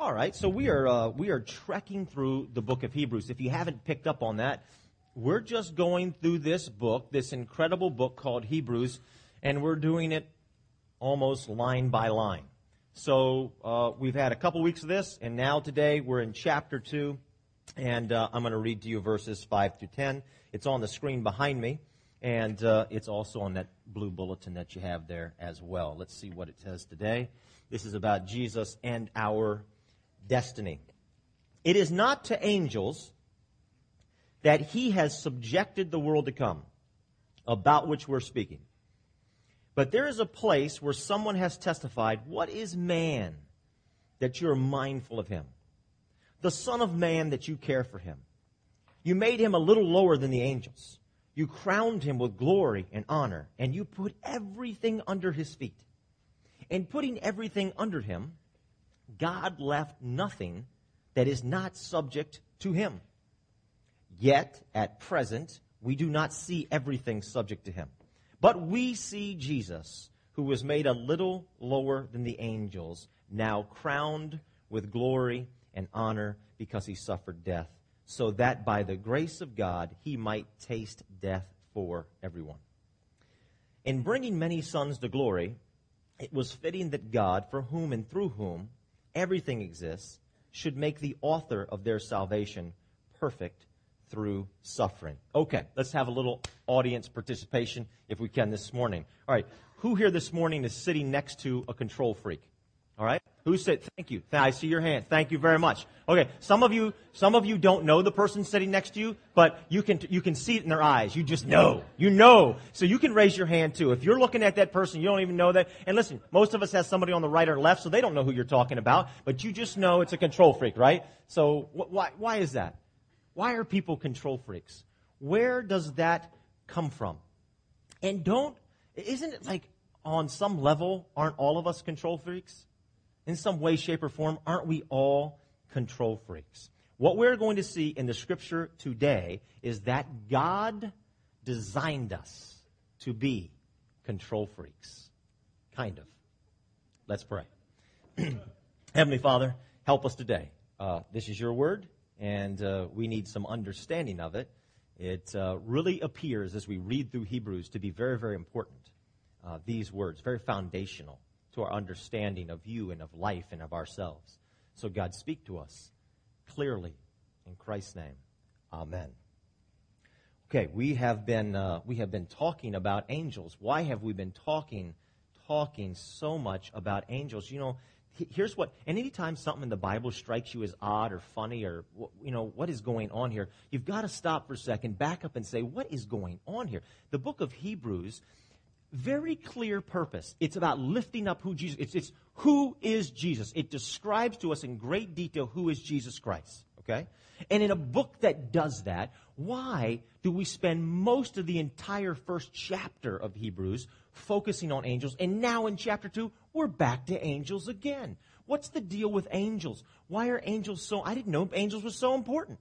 All right, so we are uh, we are trekking through the book of Hebrews. If you haven't picked up on that, we're just going through this book, this incredible book called Hebrews, and we're doing it almost line by line. So uh, we've had a couple weeks of this, and now today we're in chapter two, and uh, I'm going to read to you verses five through ten. It's on the screen behind me, and uh, it's also on that blue bulletin that you have there as well. Let's see what it says today. This is about Jesus and our destiny. It is not to angels that he has subjected the world to come, about which we're speaking. But there is a place where someone has testified, What is man that you're mindful of him? The Son of Man that you care for him. You made him a little lower than the angels. You crowned him with glory and honor, and you put everything under his feet. In putting everything under him, God left nothing that is not subject to him. Yet, at present, we do not see everything subject to him. But we see Jesus, who was made a little lower than the angels, now crowned with glory and honor because he suffered death, so that by the grace of God he might taste death for everyone. In bringing many sons to glory, it was fitting that God, for whom and through whom everything exists, should make the author of their salvation perfect through suffering. Okay, let's have a little audience participation if we can this morning. All right, who here this morning is sitting next to a control freak? All right? Who said thank you? I see your hand. Thank you very much. Okay, some of you, some of you don't know the person sitting next to you, but you can, you can see it in their eyes. You just know. You know. So you can raise your hand too. If you're looking at that person, you don't even know that. And listen, most of us have somebody on the right or left, so they don't know who you're talking about, but you just know it's a control freak, right? So wh- why, why is that? Why are people control freaks? Where does that come from? And don't, isn't it like on some level, aren't all of us control freaks? In some way, shape, or form, aren't we all control freaks? What we're going to see in the scripture today is that God designed us to be control freaks. Kind of. Let's pray. Heavenly Father, help us today. Uh, this is your word, and uh, we need some understanding of it. It uh, really appears as we read through Hebrews to be very, very important. Uh, these words, very foundational to our understanding of you and of life and of ourselves. So, God, speak to us clearly in Christ's name. Amen. Okay, we have been uh, we have been talking about angels. Why have we been talking talking so much about angels? You know, here's what. And anytime something in the Bible strikes you as odd or funny or you know what is going on here, you've got to stop for a second, back up, and say, what is going on here? The book of Hebrews very clear purpose. It's about lifting up who Jesus it's, it's who is Jesus. It describes to us in great detail who is Jesus Christ. Okay? And in a book that does that, why do we spend most of the entire first chapter of Hebrews focusing on angels? And now in chapter 2, we're back to angels again. What's the deal with angels? Why are angels so I didn't know angels were so important.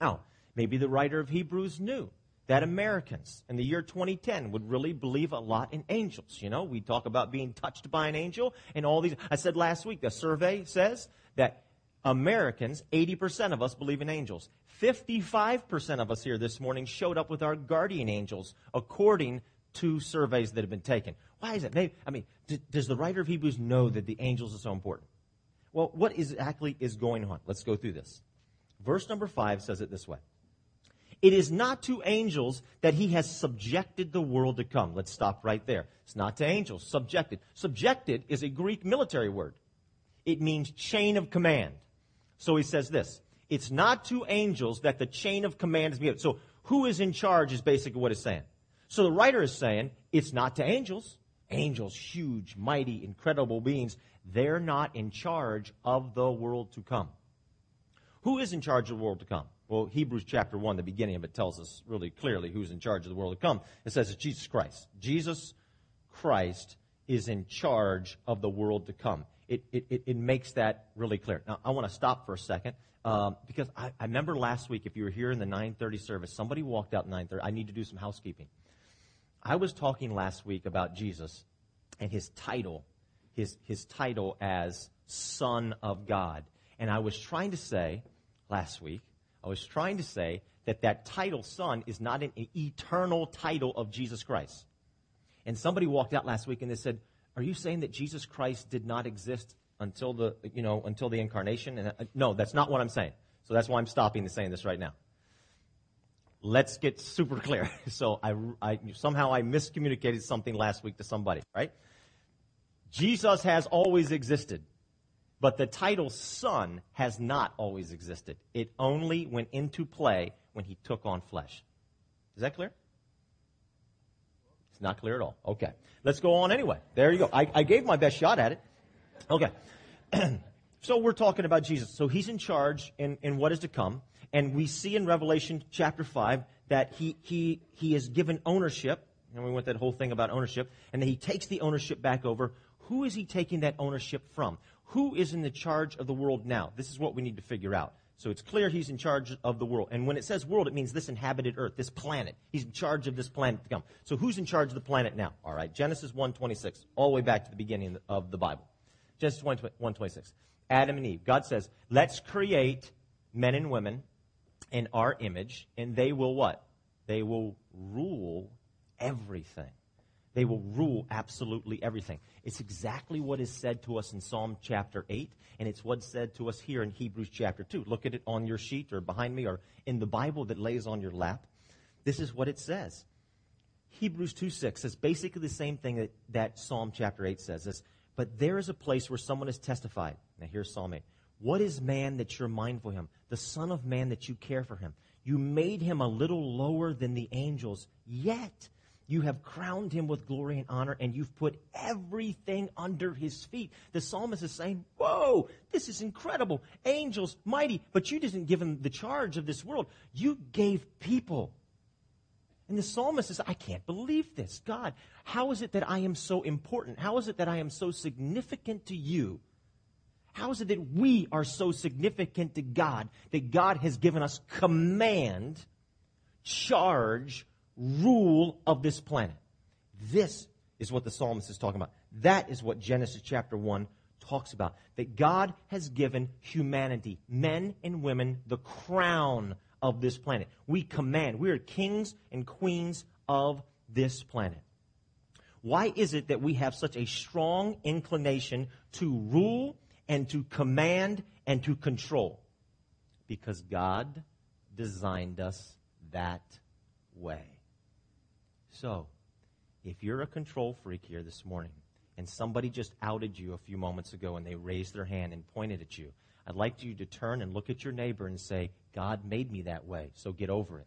Now, maybe the writer of Hebrews knew that Americans in the year 2010 would really believe a lot in angels. You know, we talk about being touched by an angel and all these. I said last week, the survey says that Americans, 80% of us believe in angels. 55% of us here this morning showed up with our guardian angels, according to surveys that have been taken. Why is it? Maybe, I mean, d- does the writer of Hebrews know that the angels are so important? Well, what exactly is going on? Let's go through this. Verse number 5 says it this way. It is not to angels that he has subjected the world to come. Let's stop right there. It's not to angels, subjected. Subjected is a Greek military word. It means chain of command. So he says this. It's not to angels that the chain of command is given. So who is in charge is basically what it's saying. So the writer is saying it's not to angels. Angels, huge, mighty, incredible beings, they're not in charge of the world to come. Who is in charge of the world to come? Well, Hebrews chapter 1, the beginning of it tells us really clearly who's in charge of the world to come. It says it's Jesus Christ. Jesus Christ is in charge of the world to come. It, it, it, it makes that really clear. Now, I want to stop for a second um, because I, I remember last week, if you were here in the 930 service, somebody walked out 930. I need to do some housekeeping. I was talking last week about Jesus and his title, his, his title as Son of God. And I was trying to say last week, I was trying to say that that title, Son, is not an eternal title of Jesus Christ. And somebody walked out last week and they said, "Are you saying that Jesus Christ did not exist until the you know until the incarnation?" And I, no, that's not what I'm saying. So that's why I'm stopping to saying this right now. Let's get super clear. So I, I somehow I miscommunicated something last week to somebody, right? Jesus has always existed. But the title Son has not always existed. It only went into play when he took on flesh. Is that clear? It's not clear at all. Okay. Let's go on anyway. There you go. I, I gave my best shot at it. Okay. so we're talking about Jesus. So he's in charge in, in what is to come. And we see in Revelation chapter 5 that he, he, he is given ownership. And we went that whole thing about ownership. And then he takes the ownership back over. Who is he taking that ownership from? Who is in the charge of the world now? This is what we need to figure out. So it's clear he's in charge of the world. And when it says world, it means this inhabited earth, this planet. He's in charge of this planet to come. So who's in charge of the planet now? All right, Genesis 1.26, all the way back to the beginning of the Bible. Genesis 1.26. Adam and Eve. God says, let's create men and women in our image, and they will what? They will rule everything. They will rule absolutely everything. It's exactly what is said to us in Psalm chapter 8, and it's what's said to us here in Hebrews chapter 2. Look at it on your sheet or behind me or in the Bible that lays on your lap. This is what it says. Hebrews 2 6 says basically the same thing that, that Psalm chapter 8 says. This, but there is a place where someone has testified. Now here's Psalm 8. What is man that you're mindful of him? The Son of Man that you care for him. You made him a little lower than the angels, yet you have crowned him with glory and honor, and you've put everything under his feet. The psalmist is saying, Whoa, this is incredible. Angels, mighty, but you didn't give him the charge of this world. You gave people. And the psalmist says, I can't believe this. God, how is it that I am so important? How is it that I am so significant to you? How is it that we are so significant to God that God has given us command, charge, rule of this planet. This is what the psalmist is talking about. That is what Genesis chapter 1 talks about. That God has given humanity, men and women, the crown of this planet. We command, we are kings and queens of this planet. Why is it that we have such a strong inclination to rule and to command and to control? Because God designed us that way. So, if you're a control freak here this morning and somebody just outed you a few moments ago and they raised their hand and pointed at you, I'd like you to turn and look at your neighbor and say, God made me that way, so get over it.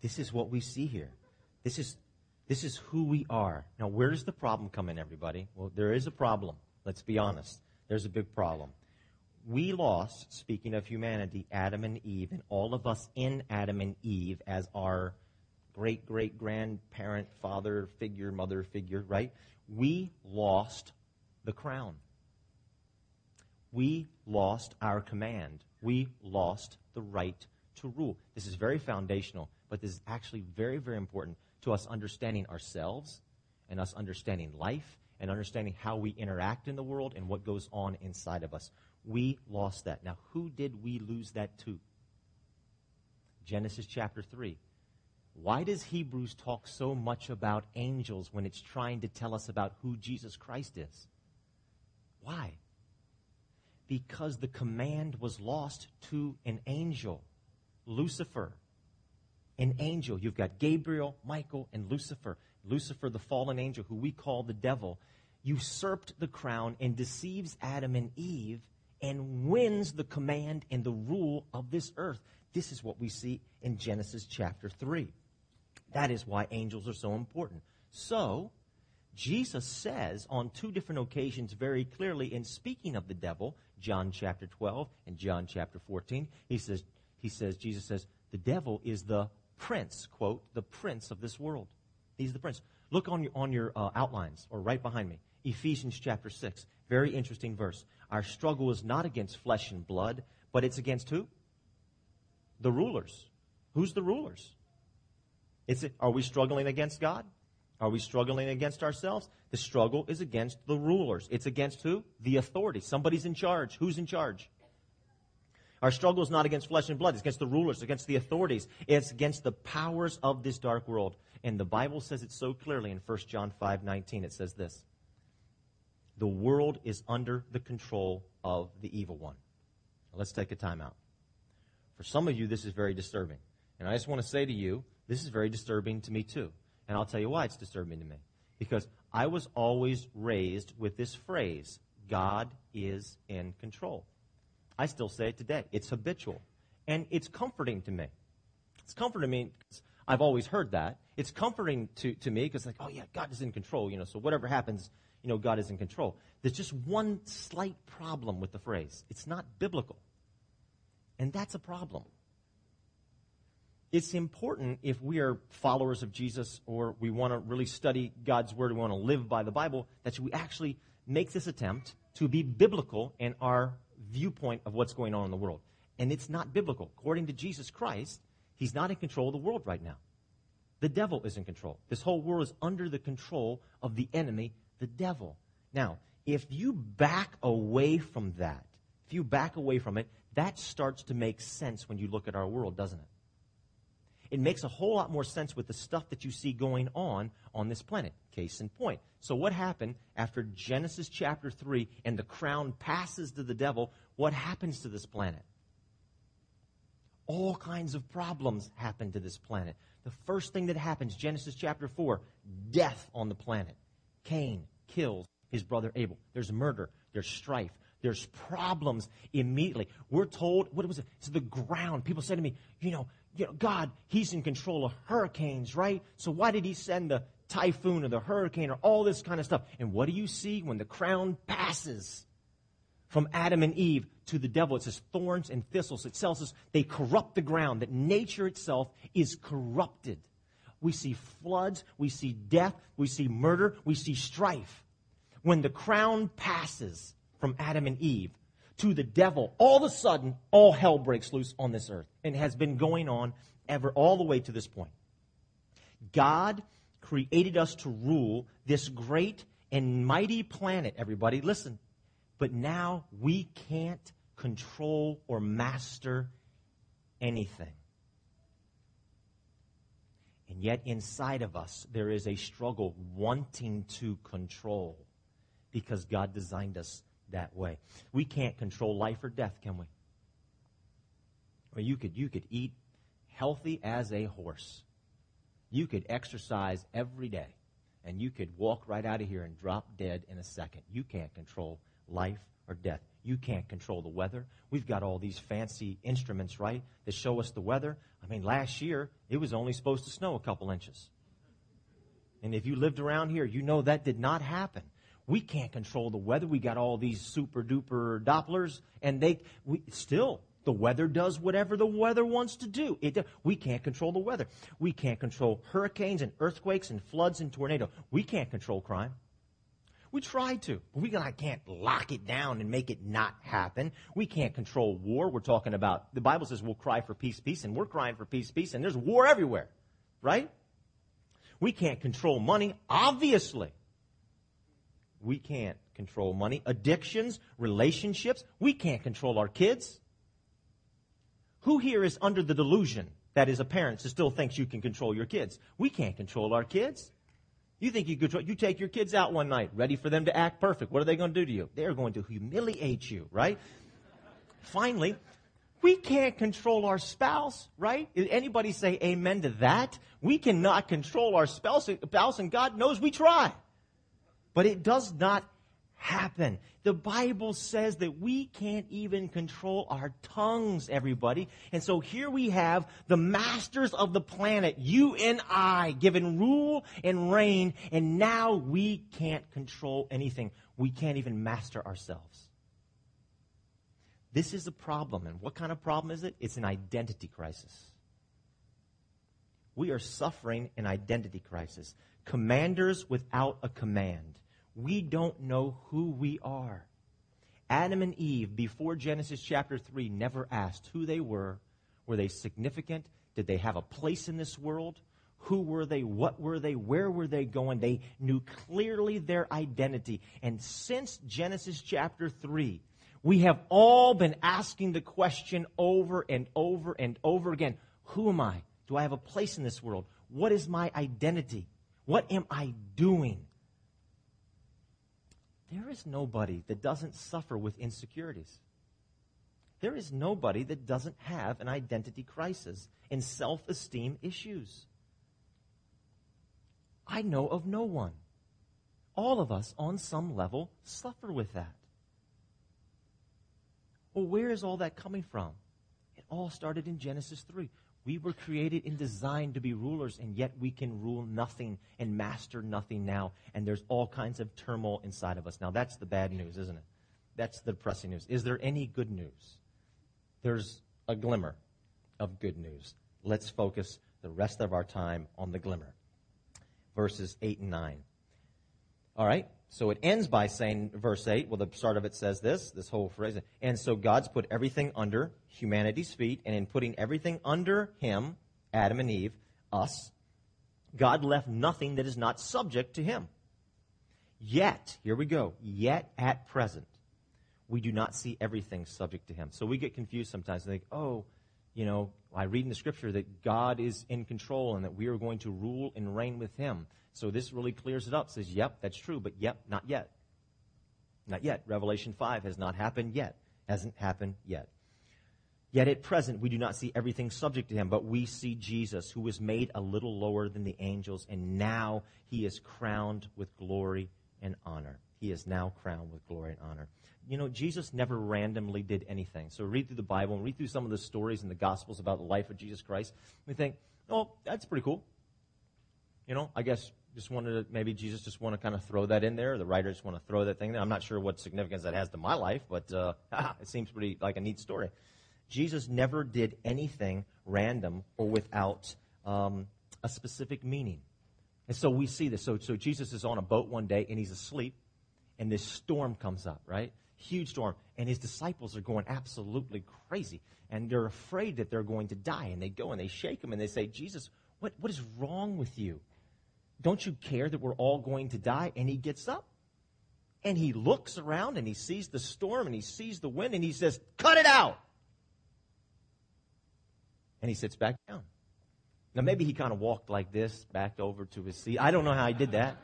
this is what we see here. This is, this is who we are. Now, where does the problem come in, everybody? Well, there is a problem. Let's be honest. There's a big problem we lost, speaking of humanity, Adam and Eve, and all of us in Adam and Eve as our great great grandparent, father figure, mother figure, right? We lost the crown. We lost our command. We lost the right to rule. This is very foundational, but this is actually very, very important to us understanding ourselves and us understanding life and understanding how we interact in the world and what goes on inside of us. We lost that. Now, who did we lose that to? Genesis chapter 3. Why does Hebrews talk so much about angels when it's trying to tell us about who Jesus Christ is? Why? Because the command was lost to an angel, Lucifer. An angel. You've got Gabriel, Michael, and Lucifer. Lucifer, the fallen angel, who we call the devil, usurped the crown and deceives Adam and Eve and wins the command and the rule of this earth. This is what we see in Genesis chapter 3. That is why angels are so important. So, Jesus says on two different occasions very clearly in speaking of the devil, John chapter 12 and John chapter 14, he says, he says, Jesus says, the devil is the prince, quote, the prince of this world. He's the prince. Look on your, on your uh, outlines or right behind me. Ephesians chapter 6. Very interesting verse. Our struggle is not against flesh and blood, but it's against who? The rulers. Who's the rulers? Are we struggling against God? Are we struggling against ourselves? The struggle is against the rulers. It's against who? The authority. Somebody's in charge. Who's in charge? Our struggle is not against flesh and blood. It's against the rulers, against the authorities. It's against the powers of this dark world. And the Bible says it so clearly in 1 John 5 19. It says this The world is under the control of the evil one. Now let's take a time out. For some of you, this is very disturbing. And I just want to say to you, this is very disturbing to me too. And I'll tell you why it's disturbing to me. Because I was always raised with this phrase God is in control. I still say it today. It's habitual. And it's comforting to me. It's comforting to me because I've always heard that. It's comforting to, to me because, like, oh, yeah, God is in control, you know, so whatever happens, you know, God is in control. There's just one slight problem with the phrase it's not biblical. And that's a problem it's important if we are followers of Jesus or we want to really study God's Word, we want to live by the Bible, that we actually make this attempt to be biblical in our viewpoint of what's going on in the world. And it's not biblical. According to Jesus Christ, He's not in control of the world right now. The devil is in control. This whole world is under the control of the enemy, the devil. Now, if you back away from that, if you back away from it, that starts to make sense when you look at our world, doesn't it? it makes a whole lot more sense with the stuff that you see going on on this planet. Case in point. So, what happened after Genesis chapter 3 and the crown passes to the devil? What happens to this planet? All kinds of problems happen to this planet. The first thing that happens, Genesis chapter 4, death on the planet. Cain kills his brother Abel. There's murder, there's strife, there's problems immediately. We're told, what was it? It's the ground. People say to me, you know, you know, God, He's in control of hurricanes, right? So why did He send the typhoon or the hurricane or all this kind of stuff? And what do you see when the crown passes from Adam and Eve to the devil? It says thorns and thistles. It tells us they corrupt the ground, that nature itself is corrupted. We see floods, we see death, we see murder, we see strife. When the crown passes from Adam and Eve, to the devil, all of a sudden, all hell breaks loose on this earth and has been going on ever all the way to this point. God created us to rule this great and mighty planet, everybody. Listen. But now we can't control or master anything. And yet, inside of us, there is a struggle wanting to control because God designed us that way. We can't control life or death, can we? Or you could you could eat healthy as a horse. You could exercise every day and you could walk right out of here and drop dead in a second. You can't control life or death. You can't control the weather. We've got all these fancy instruments, right, that show us the weather. I mean, last year, it was only supposed to snow a couple inches. And if you lived around here, you know that did not happen. We can't control the weather. We got all these super duper Dopplers, and they we, still the weather does whatever the weather wants to do. It, we can't control the weather. We can't control hurricanes and earthquakes and floods and tornadoes. We can't control crime. We try to, but we can't lock it down and make it not happen. We can't control war. We're talking about, the Bible says we'll cry for peace, peace, and we're crying for peace, peace, and there's war everywhere, right? We can't control money, obviously. We can't control money. Addictions, relationships, we can't control our kids. Who here is under the delusion that is a parent still thinks you can control your kids? We can't control our kids. You think you control, you take your kids out one night, ready for them to act perfect. What are they going to do to you? They're going to humiliate you, right? Finally, we can't control our spouse, right? Did anybody say amen to that? We cannot control our spouse, and God knows we try. But it does not happen. The Bible says that we can't even control our tongues, everybody. And so here we have the masters of the planet, you and I, given rule and reign, and now we can't control anything. We can't even master ourselves. This is a problem. And what kind of problem is it? It's an identity crisis. We are suffering an identity crisis. Commanders without a command we don't know who we are. Adam and Eve, before Genesis chapter 3, never asked who they were. Were they significant? Did they have a place in this world? Who were they? What were they? Where were they going? They knew clearly their identity. And since Genesis chapter 3, we have all been asking the question over and over and over again Who am I? Do I have a place in this world? What is my identity? What am I doing? There is nobody that doesn't suffer with insecurities. There is nobody that doesn't have an identity crisis and self esteem issues. I know of no one. All of us, on some level, suffer with that. Well, where is all that coming from? It all started in Genesis 3. We were created and designed to be rulers, and yet we can rule nothing and master nothing now. And there's all kinds of turmoil inside of us. Now, that's the bad news, isn't it? That's the depressing news. Is there any good news? There's a glimmer of good news. Let's focus the rest of our time on the glimmer. Verses 8 and 9. All right? So it ends by saying, verse 8, well, the start of it says this, this whole phrase. And so God's put everything under humanity's feet, and in putting everything under him, Adam and Eve, us, God left nothing that is not subject to him. Yet, here we go, yet at present, we do not see everything subject to him. So we get confused sometimes and think, oh, you know, I read in the scripture that God is in control and that we are going to rule and reign with him. So this really clears it up. Says, yep, that's true, but yep, not yet. Not yet. Revelation 5 has not happened yet. Hasn't happened yet. Yet at present, we do not see everything subject to him, but we see Jesus, who was made a little lower than the angels, and now he is crowned with glory and honor. He is now crowned with glory and honor. You know, Jesus never randomly did anything. So read through the Bible and read through some of the stories in the Gospels about the life of Jesus Christ. We think, oh, that's pretty cool. You know, I guess just wanted to, maybe Jesus just want to kind of throw that in there. The writer just want to throw that thing there. I'm not sure what significance that has to my life, but uh, it seems pretty like a neat story. Jesus never did anything random or without um, a specific meaning. And so we see this. So, so Jesus is on a boat one day and he's asleep, and this storm comes up, right? Huge storm. And his disciples are going absolutely crazy. And they're afraid that they're going to die. And they go and they shake him and they say, Jesus, what, what is wrong with you? Don't you care that we're all going to die? And he gets up and he looks around and he sees the storm and he sees the wind and he says, Cut it out. And he sits back down. Now, maybe he kind of walked like this back over to his seat. I don't know how he did that.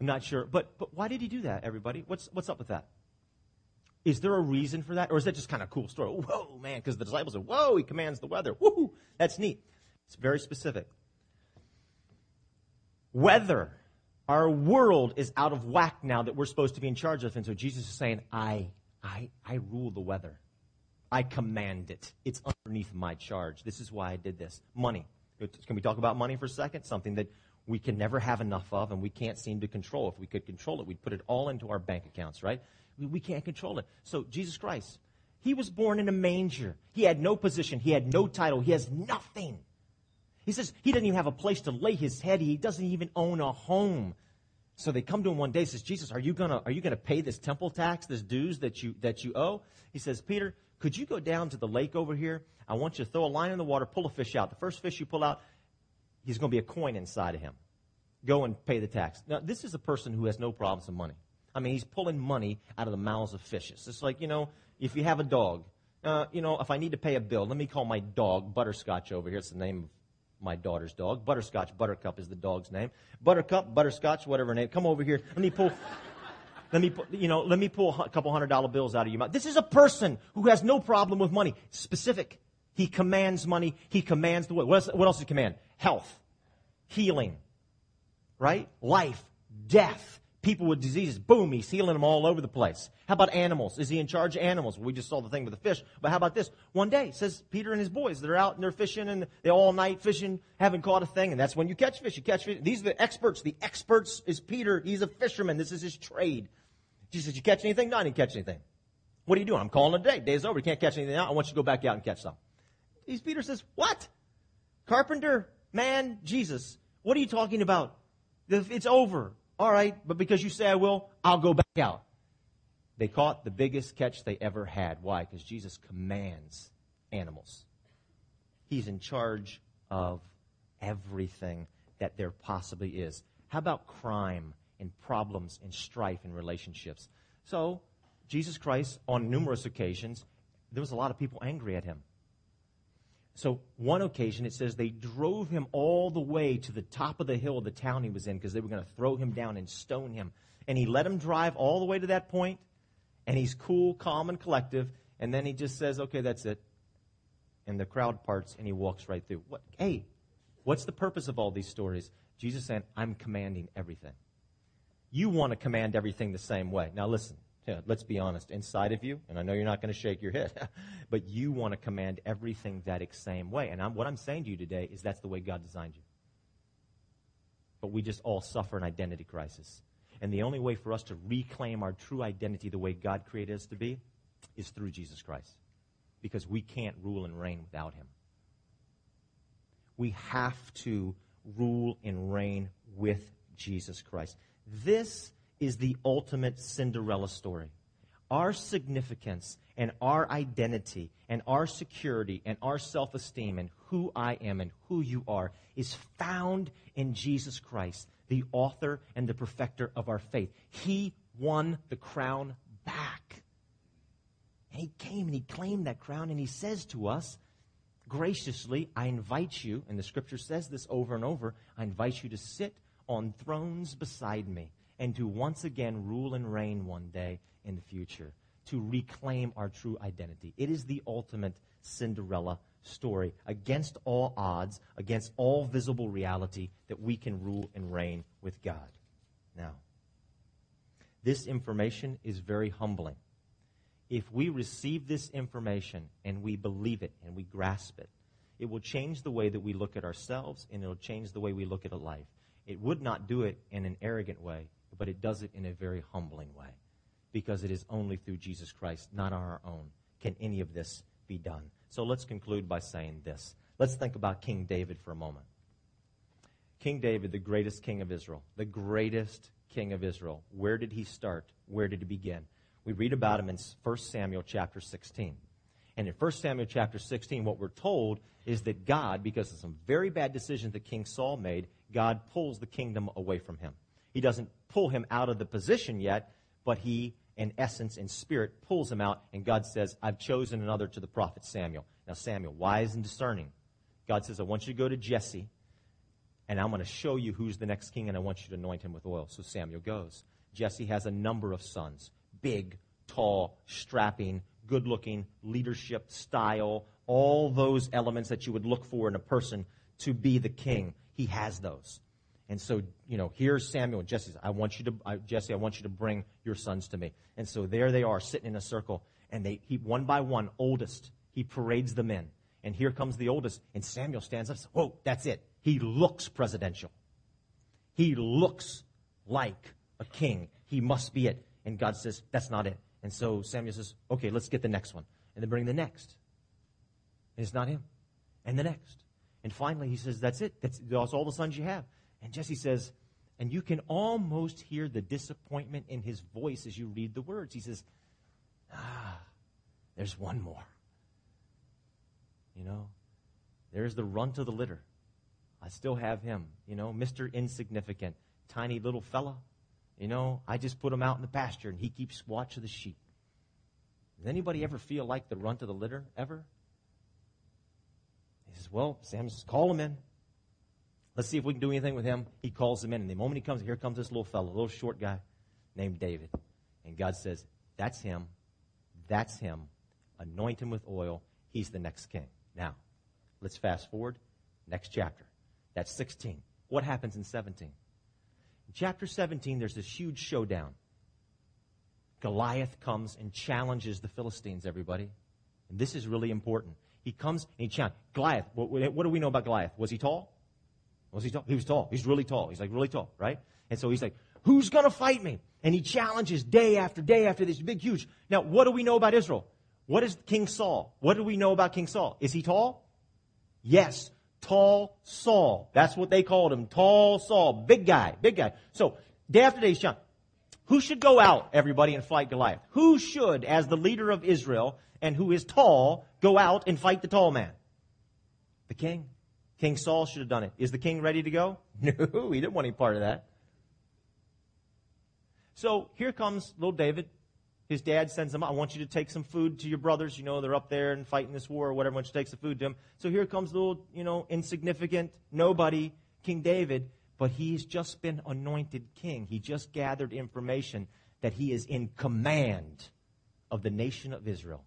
I'm not sure. But, but why did he do that, everybody? What's, what's up with that? Is there a reason for that? Or is that just kind of a cool story? Whoa, man, because the disciples said, whoa, he commands the weather. Woohoo, that's neat. It's very specific whether our world is out of whack now that we're supposed to be in charge of. And so Jesus is saying, I, I, I rule the weather. I command it. It's underneath my charge. This is why I did this. Money. Can we talk about money for a second? Something that we can never have enough of and we can't seem to control. If we could control it, we'd put it all into our bank accounts, right? We, can't control it. So Jesus Christ, he was born in a manger. He had no position. He had no title. He has nothing. He says he doesn't even have a place to lay his head. He doesn't even own a home. So they come to him one day, says, Jesus, are you gonna, are you gonna pay this temple tax, this dues that you, that you owe? He says, Peter, could you go down to the lake over here? I want you to throw a line in the water, pull a fish out. The first fish you pull out, he's gonna be a coin inside of him. Go and pay the tax. Now, this is a person who has no problems with money. I mean, he's pulling money out of the mouths of fishes. It's like, you know, if you have a dog, uh, you know, if I need to pay a bill, let me call my dog Butterscotch over here. It's the name of my daughter's dog. Butterscotch, Buttercup is the dog's name. Buttercup, Butterscotch, whatever name. Come over here. Let me pull. Let me, you know, let me pull a couple hundred dollar bills out of your mouth. This is a person who has no problem with money. Specific. He commands money. He commands the way. What what else does he command? Health, healing, right? Life, death, people with diseases. Boom, he's healing them all over the place. How about animals? Is he in charge of animals? We just saw the thing with the fish. But how about this? One day, says Peter and his boys, they're out and they're fishing and they're all night fishing, haven't caught a thing. And that's when you catch fish. You catch fish. These are the experts. The experts is Peter. He's a fisherman. This is his trade. Jesus you catch anything? No, I didn't catch anything. What are you doing? I'm calling it a day. Day's over. You can't catch anything out. I want you to go back out and catch some. Peter says, what? Carpenter, man, Jesus. What are you talking about? It's over. All right, but because you say I will, I'll go back out. They caught the biggest catch they ever had. Why? Because Jesus commands animals. He's in charge of everything that there possibly is. How about crime and problems and strife in relationships? So, Jesus Christ, on numerous occasions, there was a lot of people angry at him. So, one occasion, it says they drove him all the way to the top of the hill of the town he was in because they were going to throw him down and stone him. And he let him drive all the way to that point, and he's cool, calm, and collective. And then he just says, okay, that's it. And the crowd parts, and he walks right through. What, hey, what's the purpose of all these stories? Jesus saying, I'm commanding everything. You want to command everything the same way. Now, listen, yeah, let's be honest. Inside of you, and I know you're not going to shake your head, but you want to command everything that same way. And I'm, what I'm saying to you today is that's the way God designed you. But we just all suffer an identity crisis. And the only way for us to reclaim our true identity the way God created us to be is through Jesus Christ. Because we can't rule and reign without him. We have to rule and reign with Jesus Christ. This is the ultimate Cinderella story. Our significance and our identity and our security and our self esteem and who I am and who you are is found in Jesus Christ, the author and the perfecter of our faith. He won the crown back. And he came and he claimed that crown and he says to us, graciously, I invite you, and the scripture says this over and over, I invite you to sit on thrones beside me and to once again rule and reign one day in the future, to reclaim our true identity. It is the ultimate Cinderella story against all odds, against all visible reality, that we can rule and reign with God. Now, this information is very humbling. If we receive this information and we believe it and we grasp it, it will change the way that we look at ourselves and it will change the way we look at life. It would not do it in an arrogant way, but it does it in a very humbling way because it is only through Jesus Christ, not on our own, can any of this be done. So let's conclude by saying this. Let's think about King David for a moment. King David, the greatest king of Israel, the greatest king of Israel. Where did he start? Where did he begin? We read about him in 1 Samuel chapter 16. And in 1 Samuel chapter 16, what we're told is that God, because of some very bad decisions that King Saul made, God pulls the kingdom away from him. He doesn't pull him out of the position yet, but he, in essence, and spirit, pulls him out, and God says, I've chosen another to the prophet Samuel. Now, Samuel, wise and discerning, God says, I want you to go to Jesse, and I'm going to show you who's the next king, and I want you to anoint him with oil. So Samuel goes. Jesse has a number of sons big, tall, strapping, good looking, leadership, style, all those elements that you would look for in a person to be the king. He has those. And so, you know, here's Samuel and Jesse. I want you to, I, Jesse, I want you to bring your sons to me. And so there they are sitting in a circle. And they, he, one by one, oldest, he parades them in. And here comes the oldest. And Samuel stands up Whoa, that's it. He looks presidential. He looks like a king. He must be it. And God says, That's not it. And so Samuel says, Okay, let's get the next one. And then bring the next. And it's not him. And the next. And finally, he says, That's it. That's, that's all the sons you have. And Jesse says, and you can almost hear the disappointment in his voice as you read the words. He says, Ah, there's one more. You know, there's the runt of the litter. I still have him, you know, Mr. Insignificant, tiny little fella. You know, I just put him out in the pasture and he keeps watch of the sheep. Does anybody ever feel like the runt of the litter? Ever? He says, Well, Sam says, call him in. Let's see if we can do anything with him. He calls him in, and the moment he comes, here comes this little fellow, little short guy named David. And God says, That's him. That's him. Anoint him with oil. He's the next king. Now, let's fast forward. Next chapter. That's 16. What happens in 17? In chapter 17, there's this huge showdown. Goliath comes and challenges the Philistines, everybody. And this is really important. He comes and he challenges. Goliath, what, what do we know about Goliath? Was he tall? Was he tall? He was tall. He's really tall. He's like really tall, right? And so he's like, who's going to fight me? And he challenges day after day after this big, huge. Now, what do we know about Israel? What is King Saul? What do we know about King Saul? Is he tall? Yes. Tall Saul. That's what they called him. Tall Saul. Big guy. Big guy. So, day after day, Sean, who should go out, everybody, and fight Goliath? Who should, as the leader of Israel and who is tall, go out and fight the tall man? The king. King Saul should have done it. Is the king ready to go? No, he didn't want any part of that. So here comes little David. His dad sends him, I want you to take some food to your brothers. You know, they're up there and fighting this war or whatever. I want you to take some food to them. So here comes little, you know, insignificant, nobody, King David. But he's just been anointed king. He just gathered information that he is in command of the nation of Israel.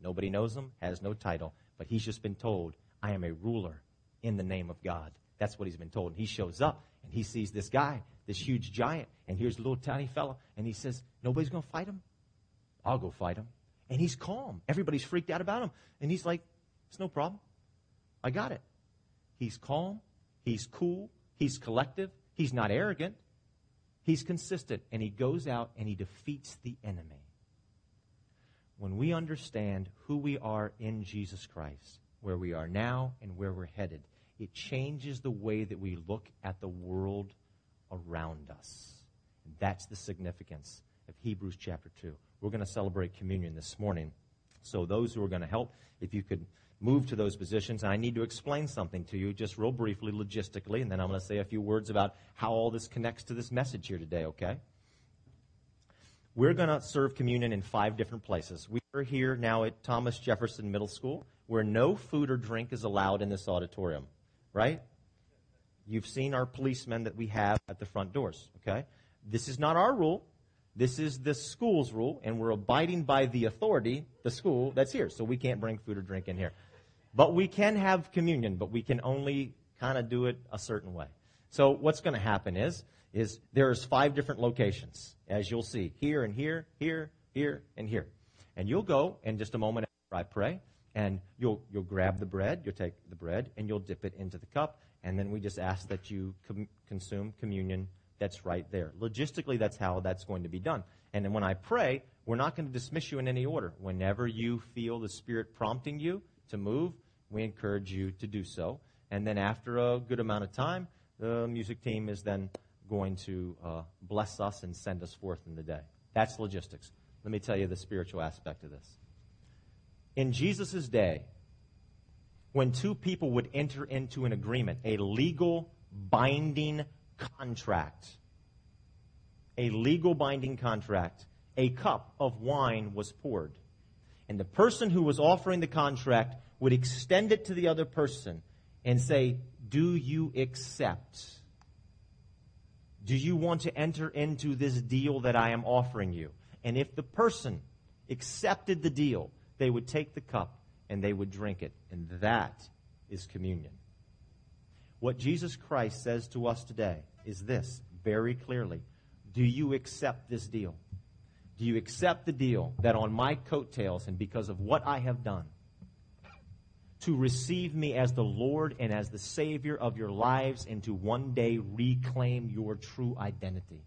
Nobody knows him, has no title, but he's just been told, I am a ruler in the name of God. That's what he's been told. And he shows up and he sees this guy, this huge giant, and here's a little tiny fellow, and he says, Nobody's going to fight him? I'll go fight him. And he's calm. Everybody's freaked out about him. And he's like, It's no problem. I got it. He's calm. He's cool. He's collective. He's not arrogant. He's consistent. And he goes out and he defeats the enemy. When we understand who we are in Jesus Christ, where we are now and where we're headed, it changes the way that we look at the world around us. And that's the significance of Hebrews chapter 2. We're going to celebrate communion this morning. So, those who are going to help, if you could move to those positions, and I need to explain something to you just real briefly, logistically, and then I'm going to say a few words about how all this connects to this message here today, okay? We're going to serve communion in five different places. We are here now at Thomas Jefferson Middle School, where no food or drink is allowed in this auditorium, right? You've seen our policemen that we have at the front doors, okay? This is not our rule. This is the school's rule, and we're abiding by the authority, the school, that's here. So we can't bring food or drink in here. But we can have communion, but we can only kind of do it a certain way. So what's going to happen is, is there's five different locations, as you'll see, here and here, here, here, and here. And you'll go in just a moment after I pray, and you'll, you'll grab the bread, you'll take the bread, and you'll dip it into the cup, and then we just ask that you com- consume communion that's right there. Logistically, that's how that's going to be done. And then when I pray, we're not going to dismiss you in any order. Whenever you feel the Spirit prompting you to move, we encourage you to do so. And then after a good amount of time, the music team is then going to uh, bless us and send us forth in the day. That's logistics. Let me tell you the spiritual aspect of this. In Jesus' day, when two people would enter into an agreement, a legal, binding contract, a legal binding contract, a cup of wine was poured. And the person who was offering the contract would extend it to the other person and say, Do you accept? Do you want to enter into this deal that I am offering you? And if the person accepted the deal, they would take the cup and they would drink it. And that is communion. What Jesus Christ says to us today is this very clearly Do you accept this deal? Do you accept the deal that on my coattails and because of what I have done, to receive me as the Lord and as the Savior of your lives and to one day reclaim your true identity?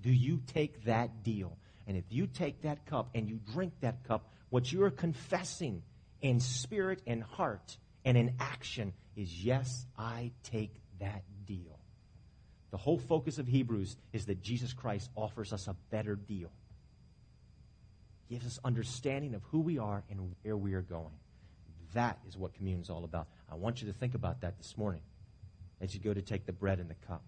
Do you take that deal? And if you take that cup and you drink that cup, what you are confessing in spirit and heart and in action is yes, I take that deal. The whole focus of Hebrews is that Jesus Christ offers us a better deal. He gives us understanding of who we are and where we are going. That is what communion is all about. I want you to think about that this morning as you go to take the bread and the cup.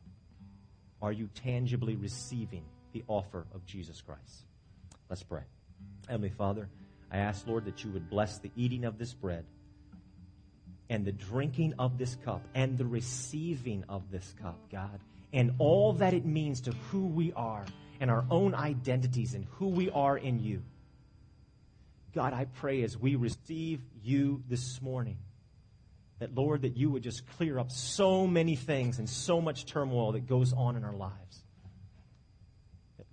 Are you tangibly receiving the offer of Jesus Christ? Let's pray. Heavenly Father, I ask, Lord, that you would bless the eating of this bread and the drinking of this cup and the receiving of this cup, God, and all that it means to who we are and our own identities and who we are in you. God, I pray as we receive you this morning, that Lord, that you would just clear up so many things and so much turmoil that goes on in our lives.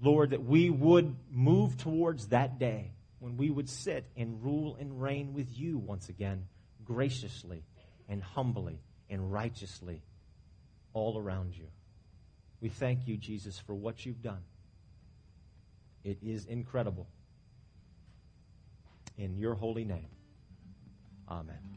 Lord, that we would move towards that day when we would sit and rule and reign with you once again, graciously and humbly and righteously all around you. We thank you, Jesus, for what you've done. It is incredible. In your holy name. Amen.